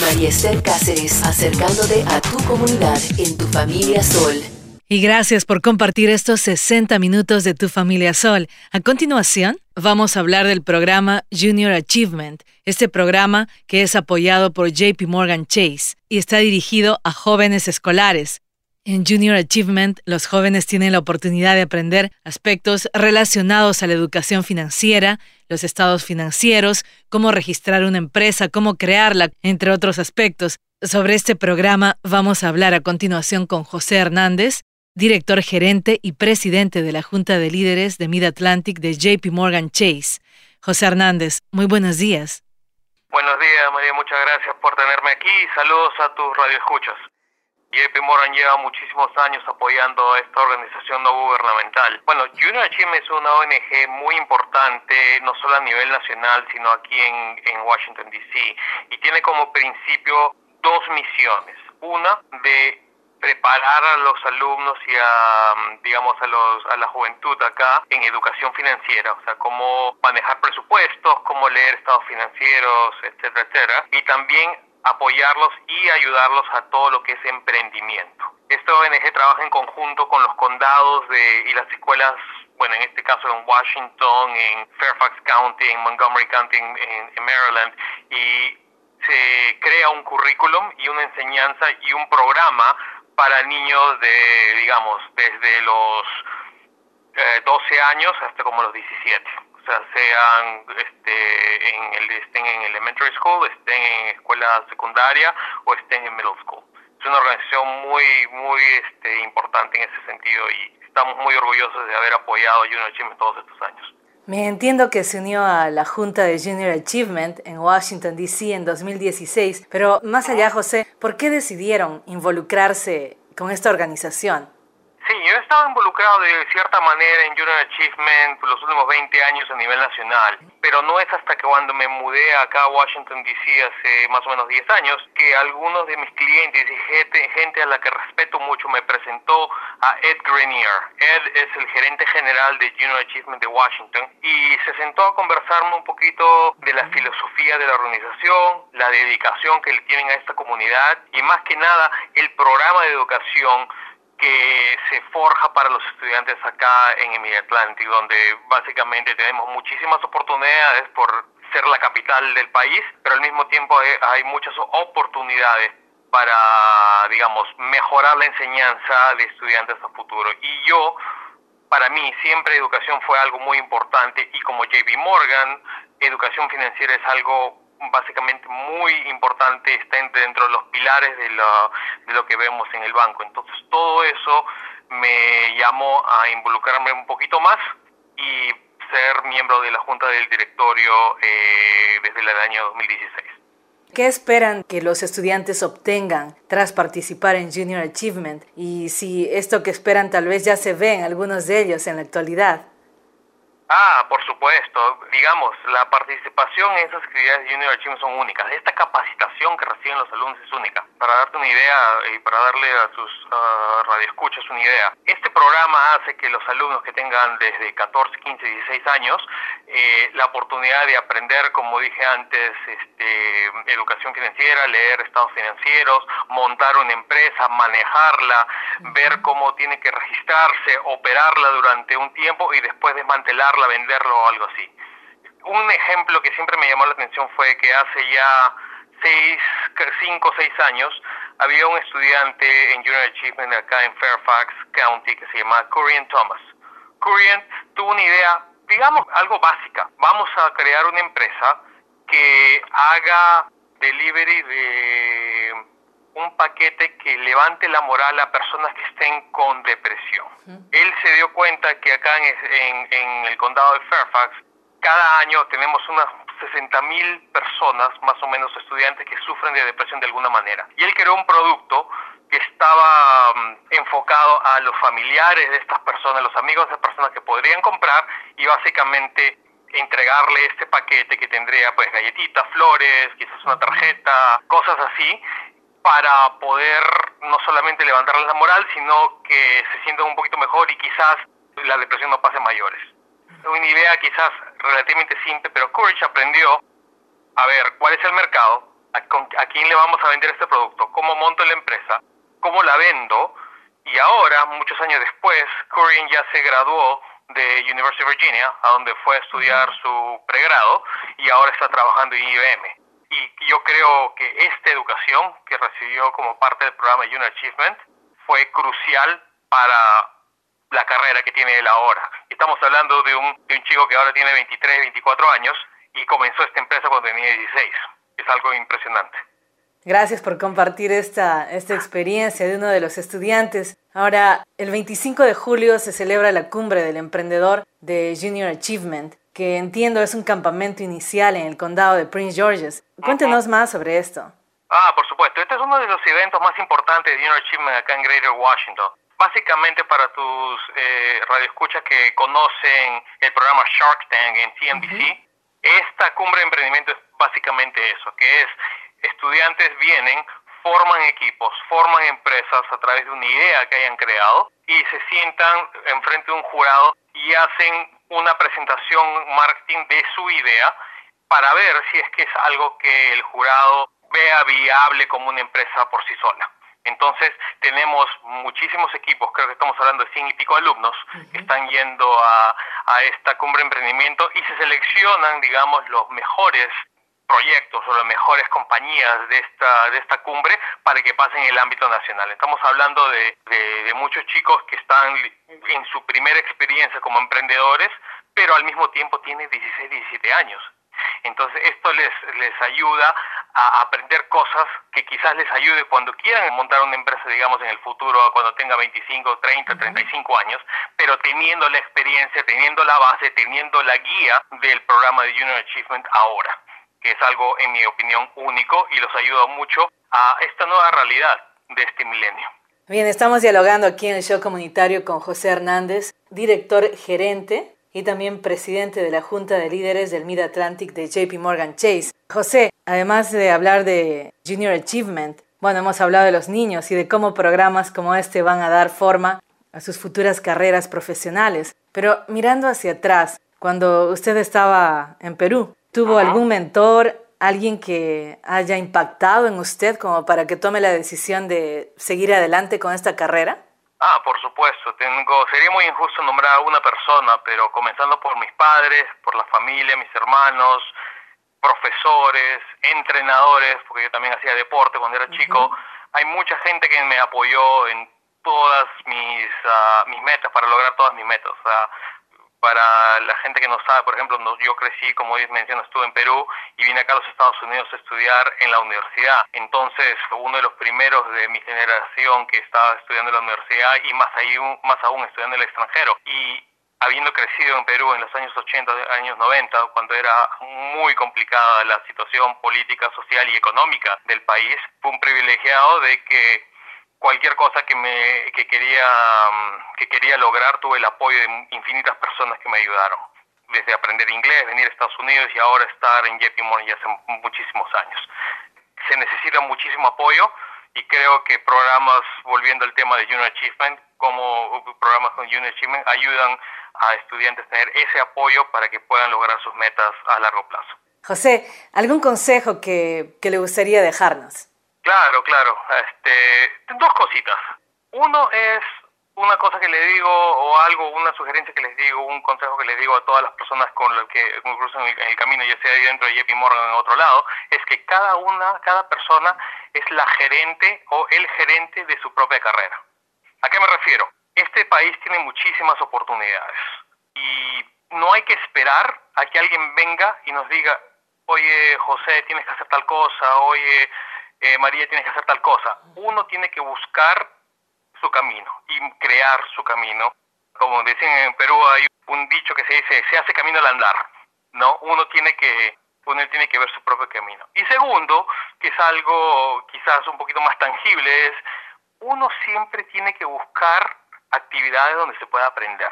María Esther Cáceres, acercándote a tu comunidad en tu familia Sol. Y gracias por compartir estos 60 minutos de tu familia Sol. A continuación, vamos a hablar del programa Junior Achievement, este programa que es apoyado por JP Morgan Chase y está dirigido a jóvenes escolares. En Junior Achievement, los jóvenes tienen la oportunidad de aprender aspectos relacionados a la educación financiera, los estados financieros, cómo registrar una empresa, cómo crearla, entre otros aspectos. Sobre este programa vamos a hablar a continuación con José Hernández, director gerente y presidente de la Junta de Líderes de Mid Atlantic de JP Morgan Chase. José Hernández, muy buenos días. Buenos días, María, muchas gracias por tenerme aquí saludos a tus radioescuchas. JP Morgan lleva muchísimos años apoyando a esta organización no gubernamental. Bueno, Junior Achievement es una ONG muy importante, no solo a nivel nacional, sino aquí en, en Washington, D.C. Y tiene como principio dos misiones. Una, de preparar a los alumnos y a, digamos, a, los, a la juventud acá en educación financiera, o sea, cómo manejar presupuestos, cómo leer estados financieros, etcétera, etcétera, y también apoyarlos y ayudarlos a todo lo que es emprendimiento. Esta ONG trabaja en conjunto con los condados de, y las escuelas, bueno, en este caso en Washington, en Fairfax County, en Montgomery County, en, Maryland, y se crea un currículum y una enseñanza y un programa para niños de, digamos, desde los 12 eh, años hasta como los 17. O sea, sean este, en el, estén en elementary school, estén en escuela secundaria o estén en middle school. Es una organización muy, muy este, importante en ese sentido y estamos muy orgullosos de haber apoyado a Junior Achievement todos estos años. Me entiendo que se unió a la Junta de Junior Achievement en Washington, D.C. en 2016, pero más allá, José, ¿por qué decidieron involucrarse con esta organización? Sí, yo he estado involucrado de cierta manera en Junior Achievement los últimos 20 años a nivel nacional, pero no es hasta que cuando me mudé acá a Washington, D.C. hace más o menos 10 años, que algunos de mis clientes y gente, gente a la que respeto mucho me presentó a Ed Grenier. Ed es el gerente general de Junior Achievement de Washington y se sentó a conversarme un poquito de la filosofía de la organización, la dedicación que le tienen a esta comunidad y más que nada el programa de educación que se forja para los estudiantes acá en Emilia Atlantic, donde básicamente tenemos muchísimas oportunidades por ser la capital del país, pero al mismo tiempo hay muchas oportunidades para, digamos, mejorar la enseñanza de estudiantes a futuro. Y yo, para mí, siempre educación fue algo muy importante y como JB Morgan, educación financiera es algo básicamente muy importante, está dentro de los pilares de de lo que vemos en el banco. Entonces todo eso me llamó a involucrarme un poquito más y ser miembro de la Junta del Directorio eh, desde el año 2016. ¿Qué esperan que los estudiantes obtengan tras participar en Junior Achievement? Y si esto que esperan tal vez ya se ve en algunos de ellos en la actualidad. Ah, por supuesto. Digamos, la participación en esas actividades de Junior Achievement son únicas. Esta capacitación que reciben los alumnos es única. Para darte una idea y para darle a tus uh, radioescuchas una idea, este programa hace que los alumnos que tengan desde 14, 15, 16 años eh, la oportunidad de aprender, como dije antes, este, educación financiera, leer estados financieros, montar una empresa, manejarla, ver cómo tiene que registrarse, operarla durante un tiempo y después desmantelarla, venderlo o algo así. Un ejemplo que siempre me llamó la atención fue que hace ya seis, cinco o seis años había un estudiante en Junior Achievement acá en Fairfax County que se llamaba Corian Thomas. Corian tuvo una idea, digamos, algo básica. Vamos a crear una empresa que haga delivery de un paquete que levante la moral a personas que estén con depresión. Él se dio cuenta que acá en, en, el condado de Fairfax, cada año tenemos unas 60 mil personas, más o menos estudiantes, que sufren de depresión de alguna manera. Y él creó un producto que estaba mm, enfocado a los familiares de estas personas, los amigos de personas que podrían comprar y básicamente entregarle este paquete que tendría pues galletitas, flores, quizás una tarjeta, cosas así, para poder no solamente levantarles la moral, sino que se sientan un poquito mejor y quizás la depresión no pase mayores. Una idea quizás relativamente simple, pero Courage aprendió a ver cuál es el mercado, a, quién le vamos a vender este producto, cómo monto la empresa, cómo la vendo, y ahora, muchos años después, Curran ya se graduó de University of Virginia, a donde fue a estudiar su pregrado, y ahora está trabajando en IBM. Y yo creo que esta educación que recibió como parte del programa Junior Achievement fue crucial para la carrera que tiene él ahora. Estamos hablando de un, de un chico que ahora tiene 23, 24 años y comenzó esta empresa cuando tenía 16. Es algo impresionante. Gracias por compartir esta, esta experiencia de uno de los estudiantes. Ahora, el 25 de julio se celebra la cumbre del emprendedor de Junior Achievement, que entiendo es un campamento inicial en el condado de Prince George's. Cuéntenos más sobre esto. Ah, por supuesto. Este es uno de los eventos más importantes de Junior Achievement acá en Greater Washington. Básicamente para tus eh, radioescuchas que conocen el programa Shark Tank en CNBC, esta cumbre de emprendimiento es básicamente eso, que es estudiantes vienen, forman equipos, forman empresas a través de una idea que hayan creado y se sientan enfrente de un jurado y hacen una presentación marketing de su idea para ver si es que es algo que el jurado vea viable como una empresa por sí sola. Entonces tenemos muchísimos equipos, creo que estamos hablando de 100 y pico alumnos que están yendo a, a esta cumbre de emprendimiento y se seleccionan, digamos, los mejores proyectos o las mejores compañías de esta, de esta cumbre para que pasen en el ámbito nacional. Estamos hablando de, de, muchos chicos que están en su primera experiencia como emprendedores, pero al mismo tiempo tienen 16, 17 años. Entonces esto les, les ayuda a aprender cosas que quizás les ayude cuando quieran montar una empresa, digamos, en el futuro, cuando tenga 25, 30, 35 años, pero teniendo la experiencia, teniendo la base, teniendo la guía del programa de Junior Achievement ahora que es algo, en mi opinión, único y los ayuda mucho a esta nueva realidad de este milenio. Bien, estamos dialogando aquí en el show comunitario con José Hernández, director gerente y también presidente de la Junta de Líderes del Mid Atlantic de JP Morgan Chase. José, además de hablar de Junior Achievement, bueno, hemos hablado de los niños y de cómo programas como este van a dar forma a sus futuras carreras profesionales. Pero mirando hacia atrás, cuando usted estaba en Perú, ¿Tuvo algún mentor, alguien que haya impactado en usted como para que tome la decisión de seguir adelante con esta carrera? Ah, por supuesto. Tengo, sería muy injusto nombrar a una persona, pero comenzando por mis padres, por la familia, mis hermanos, profesores, entrenadores, porque yo también hacía deporte cuando era chico. Hay mucha gente que me apoyó en todas mis, ah, mis metas, para lograr todas mis metas. O sea, para la gente que no sabe, por ejemplo, yo crecí, como mencionó, estuve en Perú y vine acá a los Estados Unidos a estudiar en la universidad. Entonces, fue uno de los primeros de mi generación que estaba estudiando en la universidad y más, ahí, más aún estudiando en el extranjero. Y habiendo crecido en Perú en los años 80, años 90, cuando era muy complicada la situación política, social y económica del país, fue un privilegiado de que cualquier cosa que me que quería mm, que quería lograr tuve el apoyo de infinitas personas que me ayudaron. Desde aprender inglés venir a Estados Unidos y ahora estar en JP Morgan ya hace muchísimos años. Se necesita muchísimo apoyo y creo que programas volviendo al tema de Junior Achievement como programas con Junior Achievement ayudan a estudiantes a tener ese apoyo para que puedan lograr sus metas a largo plazo. José algún consejo que, que le gustaría dejarnos Claro, claro. Este, dos cositas. Uno es una cosa que le digo o algo, una sugerencia que les digo, un consejo que les digo a todas las personas con las que cruzan en el, camino, ya sea dentro de JP Morgan o en otro lado, es que cada una, cada persona es la gerente o el gerente de su propia carrera. ¿A qué me refiero? Este país tiene muchísimas oportunidades y no hay que esperar a que alguien venga y nos diga, oye José, tienes que hacer tal cosa, oye eh, María, tienes que hacer tal cosa. Uno tiene que buscar su camino y crear su camino. Como dicen en Perú, hay un dicho que se dice, se hace camino al andar, ¿no? Uno tiene que uno tiene que ver su propio camino. Y segundo, que es algo quizás un poquito más tangible, es uno siempre tiene que buscar actividades donde se pueda aprender.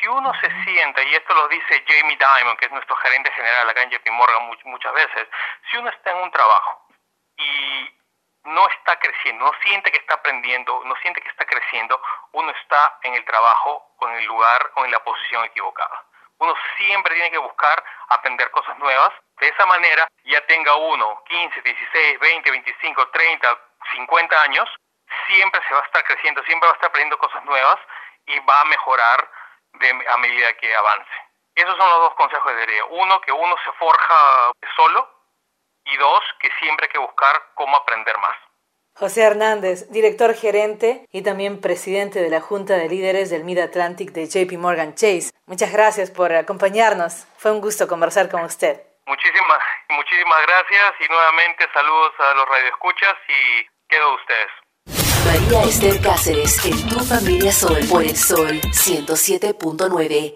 Si uno se sienta, y esto lo dice Jamie Dimon, que es nuestro gerente general acá en JP Morgan muchas veces, si uno está en un trabajo y no está creciendo, no siente que está aprendiendo, no siente que está creciendo, uno está en el trabajo o en el lugar o en la posición equivocada. Uno siempre tiene que buscar aprender cosas nuevas. De esa manera, ya tenga uno 15, 16, 20, 25, 30, 50 años, siempre se va a estar creciendo, siempre va a estar aprendiendo cosas nuevas y va a mejorar a medida que avance. Esos son los dos consejos de daría. Uno, que uno se forja solo y dos, que siempre hay que buscar cómo aprender más. José Hernández, director gerente y también presidente de la Junta de Líderes del Mid Atlantic de JP Morgan Chase. Muchas gracias por acompañarnos. Fue un gusto conversar con usted. Muchísimas, muchísimas gracias y nuevamente saludos a los radioescuchas y quedo ustedes. María Esther Cáceres en Tu Familia Sol por el Sol 107.9.